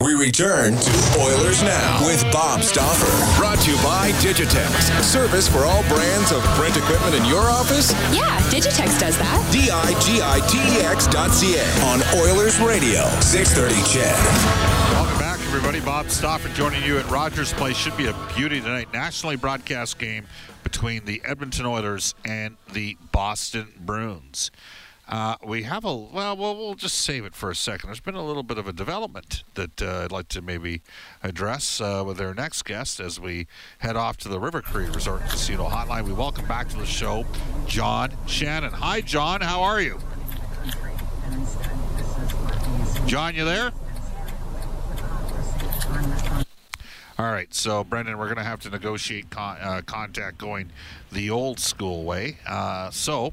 We return to Oilers Now with Bob Stauffer. Brought to you by Digitex. Service for all brands of print equipment in your office? Yeah, Digitex does that. D I G I T E X dot C A on Oilers Radio, 630 CHED. Welcome back, everybody. Bob Stauffer joining you at Rogers Place. Should be a beauty tonight. Nationally broadcast game between the Edmonton Oilers and the Boston Bruins. Uh, we have a well, well, we'll just save it for a second. There's been a little bit of a development that uh, I'd like to maybe address uh, with our next guest as we head off to the River Cree Resort and Casino Hotline. We welcome back to the show John Shannon. Hi, John. How are you? John, you there? All right, so Brendan, we're going to have to negotiate con- uh, contact going the old school way. Uh, so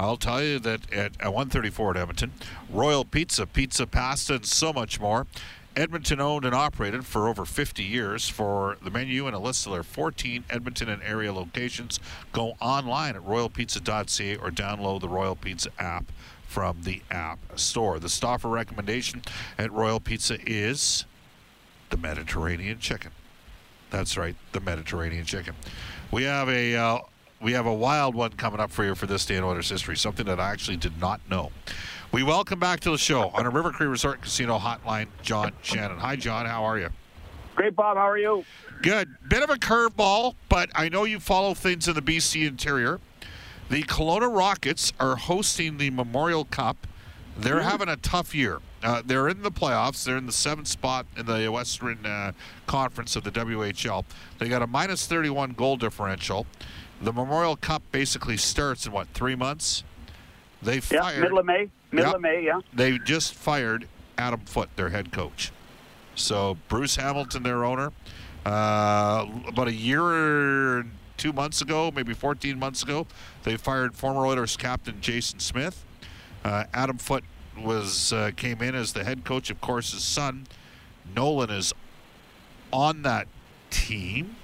I'll tell you that at, at 134 at Edmonton, Royal Pizza, pizza, pasta, and so much more. Edmonton owned and operated for over 50 years. For the menu and a list of their 14 Edmonton and area locations, go online at royalpizza.ca or download the Royal Pizza app from the App Store. The Stauffer recommendation at Royal Pizza is the Mediterranean chicken. That's right, the Mediterranean chicken. We have a uh, we have a wild one coming up for you for this day in Oilers history. Something that I actually did not know. We welcome back to the show on a River Cree Resort Casino hotline, John Shannon. Hi, John. How are you? Great, Bob. How are you? Good. Bit of a curveball, but I know you follow things in the BC interior. The Kelowna Rockets are hosting the Memorial Cup. They're having a tough year. Uh, they're in the playoffs. They're in the seventh spot in the Western uh, Conference of the WHL. They got a minus 31 goal differential. The Memorial Cup basically starts in what three months? They fired middle of May. Middle of May, yeah. They just fired Adam Foote, their head coach. So Bruce Hamilton, their owner, uh, about a year or two months ago, maybe 14 months ago, they fired former Oilers captain Jason Smith. Uh, Adam Foote was uh, came in as the head coach. Of course, his son Nolan is on that team,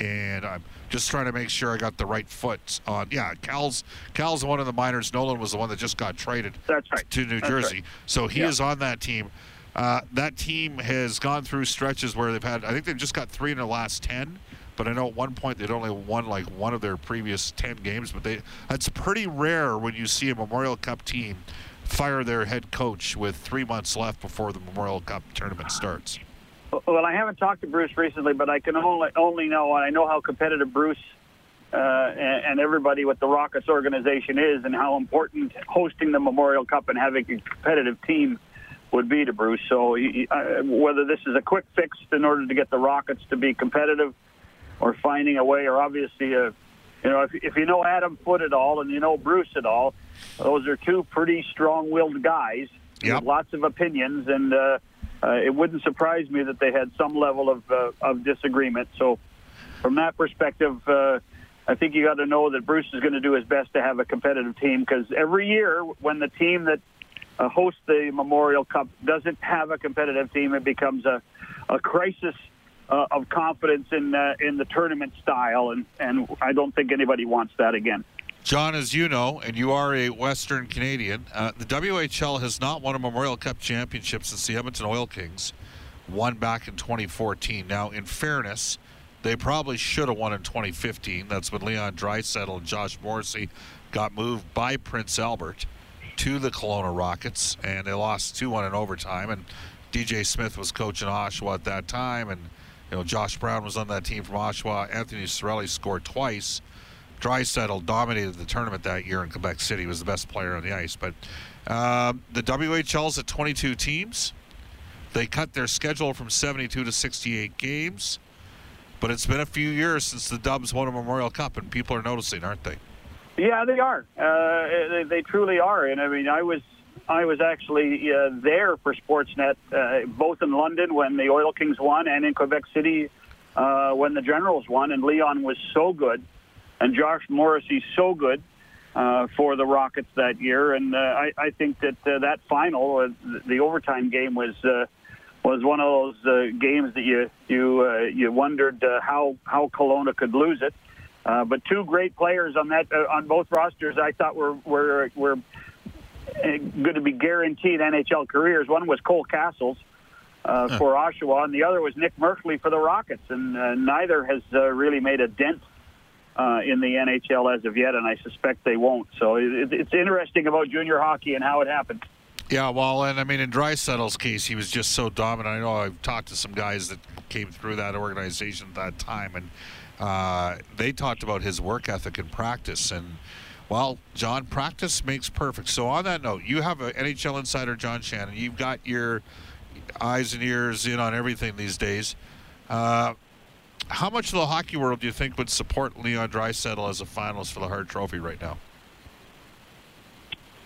and I'm just trying to make sure I got the right foot on. Yeah, Cal's Cal's one of the minors. Nolan was the one that just got traded. That's right. To New That's Jersey, right. so he yeah. is on that team. Uh, that team has gone through stretches where they've had. I think they've just got three in the last ten. But I know at one point they'd only won like one of their previous ten games. But they that's pretty rare when you see a Memorial Cup team fire their head coach with three months left before the Memorial Cup tournament starts? Well, I haven't talked to Bruce recently, but I can only only know, and I know how competitive Bruce uh, and, and everybody with the Rockets organization is, and how important hosting the Memorial Cup and having a competitive team would be to Bruce. So, he, uh, whether this is a quick fix in order to get the Rockets to be competitive, or finding a way, or obviously, uh, you know, if, if you know Adam Foote at all and you know Bruce at all, those are two pretty strong-willed guys yep. with lots of opinions, and uh, uh, it wouldn't surprise me that they had some level of uh, of disagreement. So, from that perspective, uh, I think you got to know that Bruce is going to do his best to have a competitive team because every year when the team that uh, hosts the Memorial Cup doesn't have a competitive team, it becomes a a crisis uh, of confidence in uh, in the tournament style, and and I don't think anybody wants that again. John, as you know, and you are a Western Canadian, uh, the WHL has not won a Memorial Cup championship since the Edmonton Oil Kings won back in 2014. Now, in fairness, they probably should have won in 2015. That's when Leon Draisaitl and Josh Morrissey got moved by Prince Albert to the Kelowna Rockets, and they lost 2-1 in overtime. And DJ Smith was coaching Oshawa at that time, and you know Josh Brown was on that team from Oshawa. Anthony Cirelli scored twice Draisaitl dominated the tournament that year in Quebec City. He was the best player on the ice. But uh, the WHL's at 22 teams. They cut their schedule from 72 to 68 games. But it's been a few years since the Dubs won a Memorial Cup, and people are noticing, aren't they? Yeah, they are. Uh, they, they, truly are. And I mean, I was I was actually uh, there for Sportsnet, uh, both in London when the Oil Kings won, and in Quebec City uh, when the Generals won. And Leon was so good and Josh Morrissey's so good uh, for the Rockets that year. And uh, I, I think that uh, that final, the overtime game, was was one of those games that you you you wondered how how Kelowna could lose it. But two great players on that on both rosters, I thought were were were going to be guaranteed NHL careers. One was Cole Cassels uh, huh. for Oshawa, and the other was Nick Merkley for the Rockets, and uh, neither has uh, really made a dent uh, in the NHL as of yet, and I suspect they won't. So it, it's interesting about junior hockey and how it happened. Yeah, well, and I mean, in Draisaitl's case, he was just so dominant. I know I've talked to some guys that came through that organization at that time, and uh, they talked about his work ethic and practice. And, well, John, practice makes perfect. So, on that note, you have an NHL insider, John Shannon. You've got your eyes and ears in on everything these days. Uh, how much of the hockey world do you think would support Leon Draisaitl as a finalist for the Hart Trophy right now?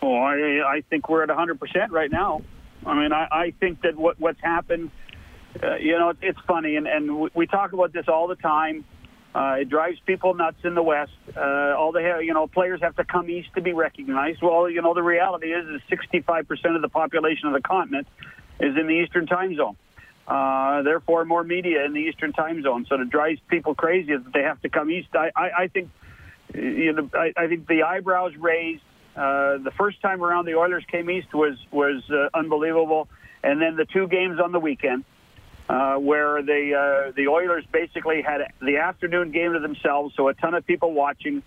Oh, I, I think we're at 100% right now. I mean, I, I think that what, what's happened, uh, you know, it's funny, and, and we talk about this all the time. Uh, it drives people nuts in the West. Uh, all the you know players have to come east to be recognized. Well, you know the reality is, is 65% of the population of the continent is in the Eastern Time Zone. Uh, therefore, more media in the Eastern Time Zone. So it drives people crazy that they have to come east. I, I, I think, you know, I, I think the eyebrows raised uh, the first time around the Oilers came east was was uh, unbelievable, and then the two games on the weekend. Uh, where the uh, the Oilers basically had the afternoon game to themselves, so a ton of people watching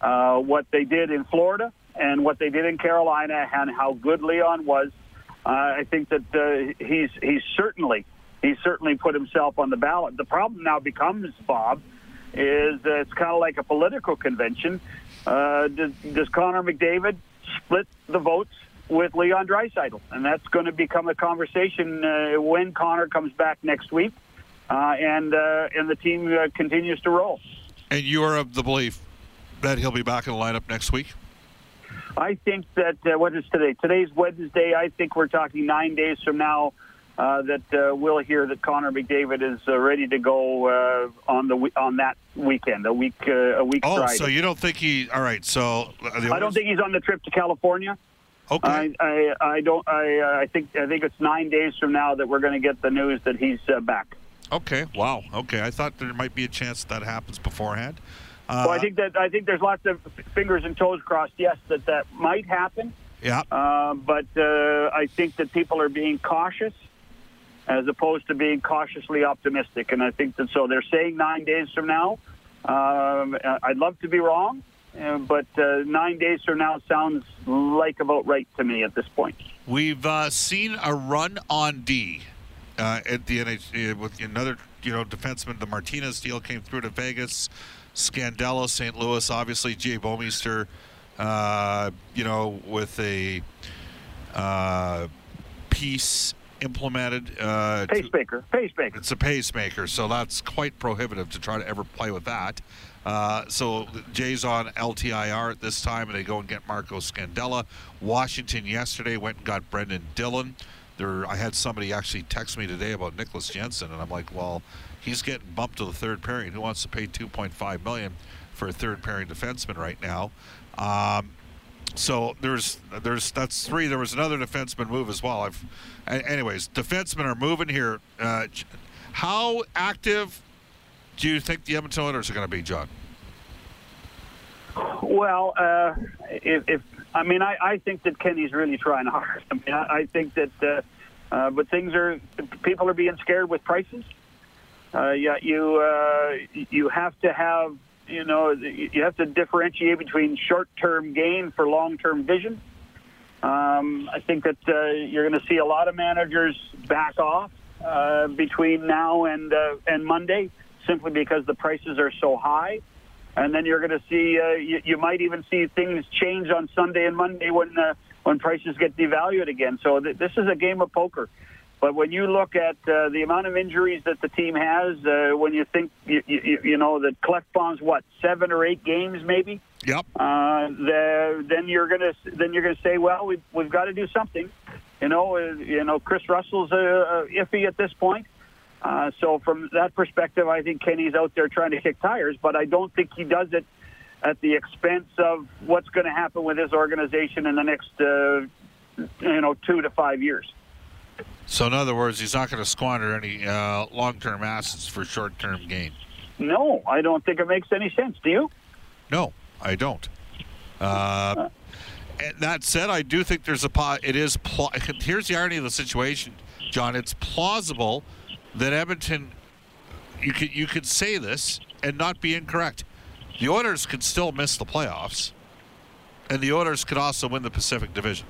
uh, what they did in Florida and what they did in Carolina, and how good Leon was. Uh, I think that uh, he's he's certainly he's certainly put himself on the ballot. The problem now becomes Bob is uh, it's kind of like a political convention. Uh, does, does Connor McDavid split the votes with Leon Draisaitl? And that's going to become a conversation uh, when Connor comes back next week, uh, and uh, and the team uh, continues to roll. And you are of the belief that he'll be back in the lineup next week. I think that uh, what is today? Today's Wednesday. I think we're talking nine days from now uh, that uh, we'll hear that Connor McDavid is uh, ready to go uh, on the on that weekend, a week uh, a week oh, Friday. so you don't think he? All right, so I don't think he's on the trip to California. Okay. I, I, I don't. I uh, I think I think it's nine days from now that we're going to get the news that he's uh, back. Okay. Wow. Okay. I thought there might be a chance that happens beforehand. well, I uh, think that I think there's lots of fingers and toes crossed. Yes, that that might happen. Yeah. but I think that people are being cautious as opposed to being cautiously optimistic. And I think that so they're saying nine days from now. Um, I'd love to be wrong, uh, but uh, nine days from now sounds like about right to me at this point. We've uh, seen a run on D uh, at the NH uh, with another you know defenseman. The Martinez deal came through to Vegas. Scandella, St. Louis, obviously Jay Bouwmeester, uh, you know, with a piece implemented. Uh, pacemaker. To, pacemaker. It's a pacemaker, so that's quite prohibitive to try to ever play with that. Uh, so Jay's on LTIR at this time, and they go and get Marco Scandella. Washington yesterday went and got Brendan Dillon. There, I had somebody actually text me today about Nicholas Jensen, and I'm like, well, he's getting bumped to the third pairing. Who wants to pay 2.5 million for a third pairing defenseman right now? Um, so there's there's that's three. There was another defenseman move as well. I've, anyways, defensemen are moving here. Uh, how active do you think the Edmonton Oilers are going to be, John? Well, uh, if, if, I mean, I, I think that Kenny's really trying hard. I mean, I, I think that, uh, uh, but things are people are being scared with prices. Uh, yeah, you uh, you have to have you know, you have to differentiate between short-term gain for long-term vision. Um, I think that uh, you're going to see a lot of managers back off between now and and Monday, simply because the prices are so high. And then you're going to see uh, you, you, might even see things change on Sunday and Monday when uh, when prices get devalued again. So th- this is a game of poker. But when you look at uh, the amount of injuries that the team has, uh, when you think you, you, you know that Klefbom's what seven or eight games maybe. Yep. Uh, the, then you're gonna then you're gonna say, well, we've we've got to do something. You know, uh, you know, Kris Russell's uh, uh, iffy at this point. Uh, so from that perspective, I think Kenny's out there trying to kick tires, but I don't think he does it at the expense of what's going to happen with his organization in the next, uh, you know, two to five years. So, in other words, he's not going to squander any uh, long-term assets for short-term gain. No, I don't think it makes any sense. Do you? No, I don't. Uh, that said, I do think there's a po- it is. Pl- here's the irony of the situation, John. It's plausible that Edmonton. You could you could say this and not be incorrect. The Oilers could still miss the playoffs, and the Oilers could also win the Pacific Division.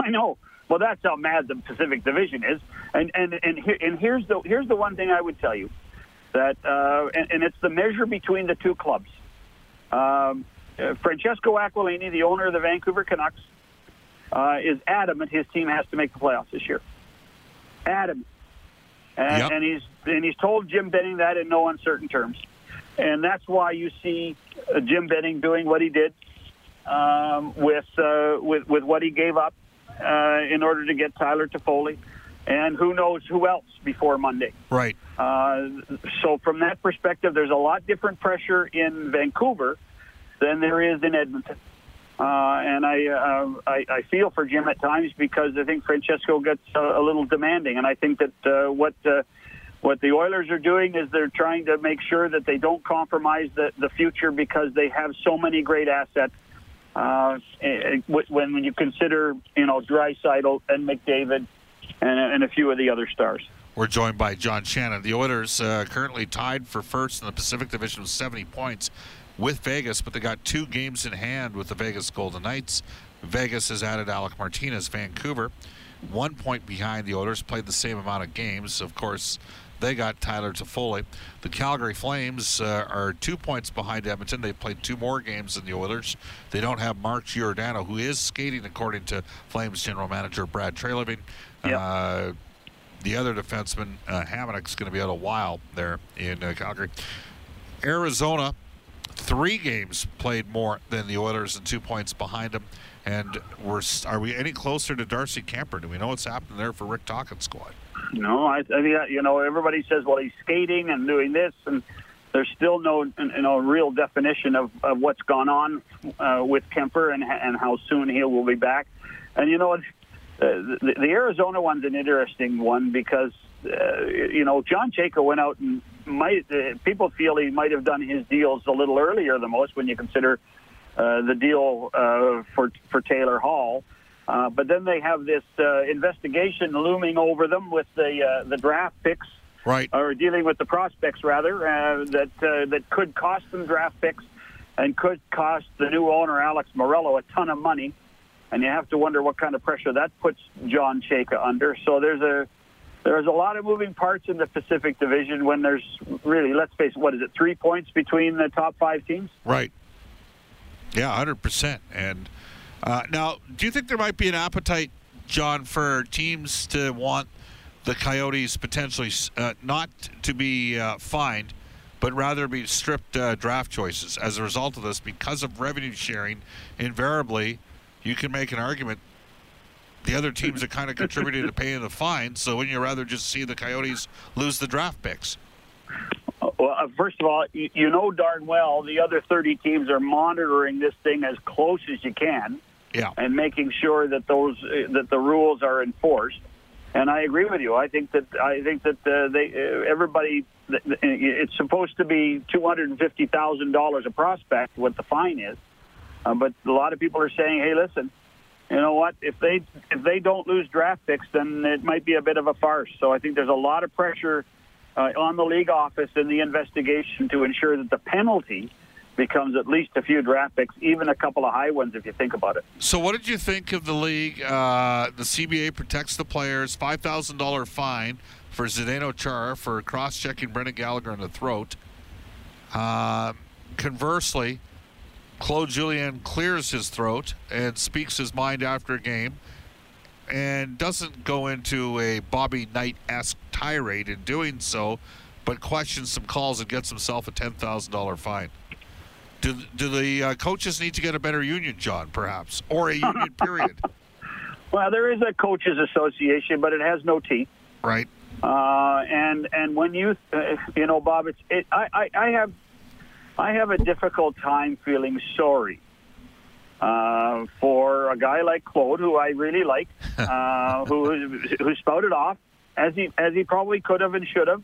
I know. Well, that's how mad the Pacific Division is, and and and, and here's the here's the one thing I would tell you that, uh, and, and, it's the measure between the two clubs. Um, Francesco Aquilini, the owner of the Vancouver Canucks, uh, is adamant his team has to make the playoffs this year. Adamant, and, yep. and he's and he's told Jim Benning that in no uncertain terms, and that's why you see uh, Jim Benning doing what he did um, with uh, with with what he gave up uh, in order to get Tyler Toffoli and who knows who else before Monday. Right. Uh, so from that perspective, there's a lot different pressure in Vancouver than there is in Edmonton. Uh, and I, uh, I, I feel for Jim at times because I think Francesco gets a, a little demanding, and I think that uh, what uh, what the Oilers are doing is they're trying to make sure that they don't compromise the, the future because they have so many great assets. Uh, eh, eh, when when you consider you know Draisaitl and McDavid and, and a few of the other stars. We're joined by John Shannon. The Oilers uh, currently tied for first in the Pacific Division with 70 points with Vegas, but they got two games in hand with the Vegas Golden Knights. Vegas has added Alec Martinez. Vancouver, one point behind the Oilers, played the same amount of games. Of course, they got Tyler Toffoli. The Calgary Flames uh, are two points behind Edmonton. They played two more games than the Oilers. They don't have Mark Giordano, who is skating according to Flames general manager Brad Treliving. Yep. Uh, the other defenseman, uh, is going to be out a while there in uh, Calgary. Arizona, three games played more than the Oilers and two points behind them. And we're are we any closer to Darcy Kuemper? Do we know what's happening there for Rick Tocchet's squad? No, I, I mean, you know, everybody says, well, he's skating and doing this, and there's still no, you know, real definition of, of what's gone on uh, with Kuemper and and how soon he will be back. And you know, uh, the, the Arizona one's an interesting one because uh, you know John Chayka went out and might uh, people feel he might have done his deals a little earlier than most when you consider uh, the deal uh, for for Taylor Hall. Uh, but then they have this uh, investigation looming over them with the uh, the draft picks, right? Or dealing with the prospects rather uh, that uh, that could cost them draft picks and could cost the new owner Alex Meruelo a ton of money and you have to wonder what kind of pressure that puts John Chayka under. So there's a there's a lot of moving parts in the Pacific Division when there's really, let's face it, what is it, three points between the top five teams? Right. Yeah, hundred percent. And uh, now, do you think there might be an appetite, John, for teams to want the Coyotes potentially uh, not to be uh, fined, but rather be stripped uh, draft choices as a result of this because of revenue sharing? Invariably, you can make an argument the other teams are kind of contributing to paying the fine. So wouldn't you rather just see the Coyotes lose the draft picks? Well, uh, first of all, you, you know darn well the other 30 teams are monitoring this thing as close as you can, yeah, and making sure that those uh, that the rules are enforced. And I agree with you. I think that I think that uh, they uh, everybody it's supposed to be two hundred and fifty thousand dollars a prospect. What the fine is, uh, but a lot of people are saying, "Hey, listen, you know what? If they if they don't lose draft picks, then it might be a bit of a farce." So I think there's a lot of pressure uh, on the league office in the investigation to ensure that the penalty becomes at least a few draft picks, even a couple of high ones, if you think about it. So, what did you think of the league? Uh, the CBA protects the players. Five thousand dollar fine for Zdeno Chara for cross-checking Brendan Gallagher in the throat. Uh, conversely, Claude Julien clears his throat and speaks his mind after a game and doesn't go into a Bobby Knight esque tirade in doing so, but questions some calls and gets himself a $10,000 fine. Do, do the uh, coaches need to get a better union, John, perhaps, or a union period? well, there is a coaches association, but it has no teeth. Right. Uh, and and when you uh, you know Bob, it's it, I, I I have I have a difficult time feeling sorry uh, for a guy like Claude, who I really like, uh, who who spouted off as he as he probably could have and should have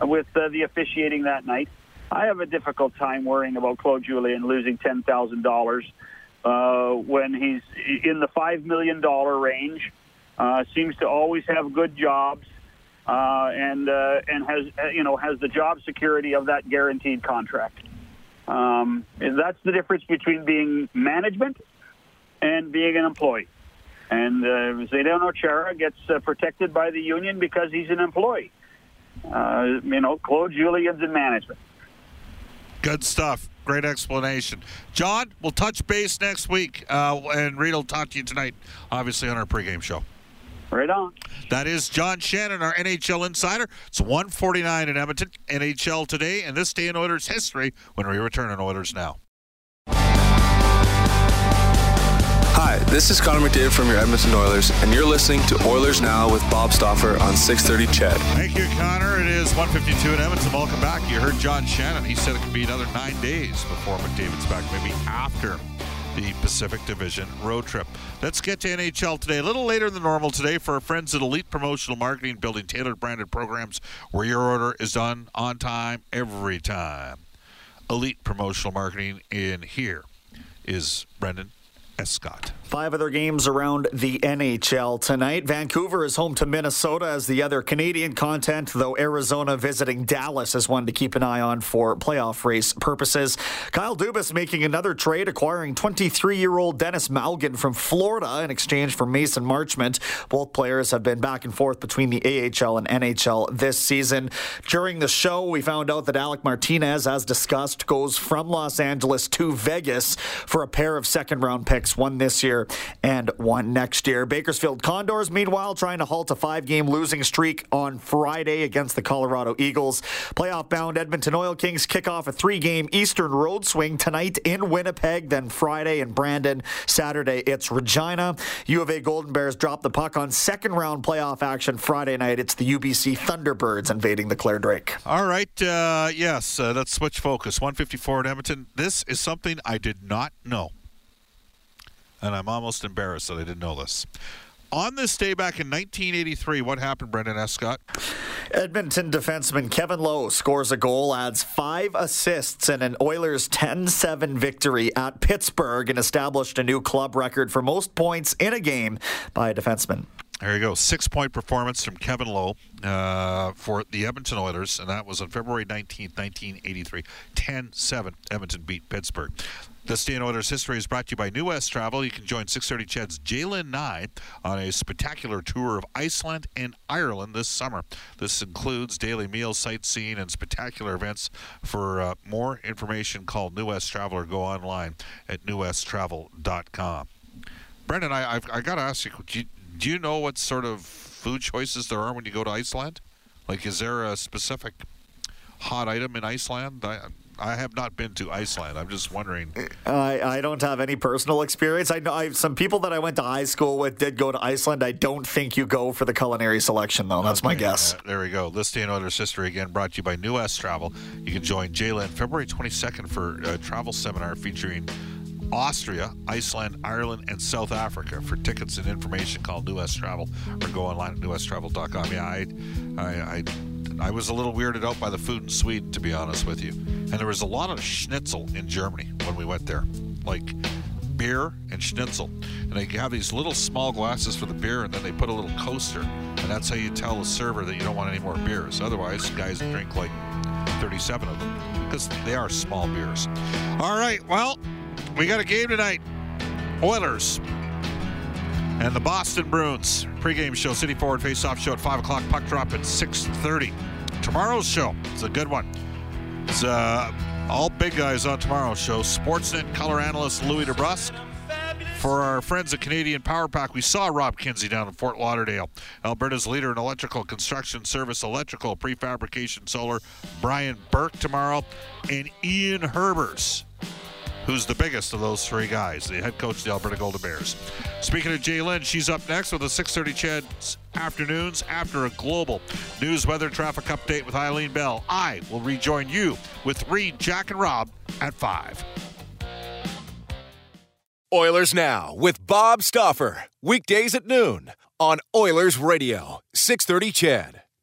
with uh, the officiating that night. I have a difficult time worrying about Claude Julien losing ten thousand uh, dollars when he's in the five million dollar range. Uh, seems to always have good jobs uh, and uh, and has you know has the job security of that guaranteed contract. Um, that's the difference between being management and being an employee. And uh, Zdeno Chara gets uh, protected by the union because he's an employee. Uh, you know, Claude Julien's in management. Good stuff. Great explanation. John, we'll touch base next week, uh, and Reed will talk to you tonight, obviously, on our pregame show. Right on. That is John Shannon, our NHL insider. It's 149 in Edmonton, NHL today, and this day in Oilers history when we return on Oilers Now. Hi, this is Connor McDavid from your Edmonton Oilers, and you're listening to Oilers Now with Bob Stauffer on 630 CHED. Thank you, Connor. It is 152 in Edmonton. Welcome back. You heard John Shannon. He said it could be another nine days before McDavid's back, maybe after the Pacific Division road trip. Let's get to NHL today. A little later than normal today for our friends at Elite Promotional Marketing, building tailored branded programs where your order is done on time every time. Elite Promotional Marketing in here is Brendan Escott. Five other games around the NHL tonight. Vancouver is home to Minnesota as the other Canadian content, though Arizona visiting Dallas is one to keep an eye on for playoff race purposes. Kyle Dubas making another trade, acquiring 23 year old Denis Malgin from Florida in exchange for Mason Marchment. Both players have been back and forth between the AHL and NHL this season. During the show, we found out that Alec Martinez, as discussed, goes from Los Angeles to Vegas for a pair of second round picks one this year and one next year. Bakersfield Condors, meanwhile, trying to halt a five game losing streak on Friday against the Colorado Eagles. Playoff bound Edmonton Oil Kings kick off a three game Eastern road swing tonight in Winnipeg, then Friday in Brandon. Saturday, it's Regina. U of A Golden Bears drop the puck on second round playoff action Friday night. It's the UBC Thunderbirds invading the Clare Drake. All right. Uh, yes, uh, let's switch focus. 154 in Edmonton. This is something I did not know and I'm almost embarrassed that I didn't know this. On this day back in 1983, what happened, Brendan Escott? Edmonton defenseman Kevin Lowe scores a goal, adds five assists in an Oilers 10 7 victory at Pittsburgh, and established a new club record for most points in a game by a defenseman. There you go. Six point performance from Kevin Lowe uh, for the Edmonton Oilers, and that was on February 19th, 1983. 10 7. Edmonton beat Pittsburgh. This day in Oilers history is brought to you by New West Travel. You can join 630 CHED's J'lyn Nye on a spectacular tour of Iceland and Ireland this summer. This includes daily meals, sightseeing, and spectacular events. For uh, more information, call New West Travel or go online at newwesttravel.com. Brendan, I, I've, I got to ask you do, you, do you know what sort of food choices there are when you go to Iceland? Like, is there a specific hot item in Iceland? I, I have not been to Iceland. I'm just wondering. I, I don't have any personal experience. I know I, some people that I went to high school with did go to Iceland. I don't think you go for the culinary selection though. That's okay. my guess. Uh, there we go. This day in Oilers history again brought to you by New West Travel. You can join J'lyn February 22nd for a travel seminar featuring Austria, Iceland, Ireland, and South Africa. For tickets and information, call New West Travel or go online at newwesttravel.com. Yeah, I, I, I I was a little weirded out by the food in Sweden, to be honest with you. And there was a lot of schnitzel in Germany when we went there, like beer and schnitzel. And they have these little small glasses for the beer, and then they put a little coaster, and that's how you tell the server that you don't want any more beers. Otherwise, guys drink like 37 of them because they are small beers. All right, well, we got a game tonight. Oilers and the Boston Bruins. Pregame show, City Forward Face-Off show at 5 o'clock, puck drop at 6.30. Tomorrow's show is a good one. It's uh, all big guys on tomorrow's show. Sportsnet color analyst Louie DeBrusk. For our friends at Canadian Power Pack, we saw Rob Kinsey down in Fort Lauderdale. Alberta's leader in electrical construction service, electrical prefabrication, solar, Brian Burke tomorrow, and Ian Herbers who's the biggest of those three guys, the head coach of the Alberta Golden Bears. Speaking of J'lyn, she's up next with a 6:30 CHED afternoons after a global news weather traffic update with Eileen Bell. I will rejoin you with Reed, Jack, and Rob at five. Oilers Now with Bob Stauffer. Weekdays at noon on Oilers Radio, 630 CHED.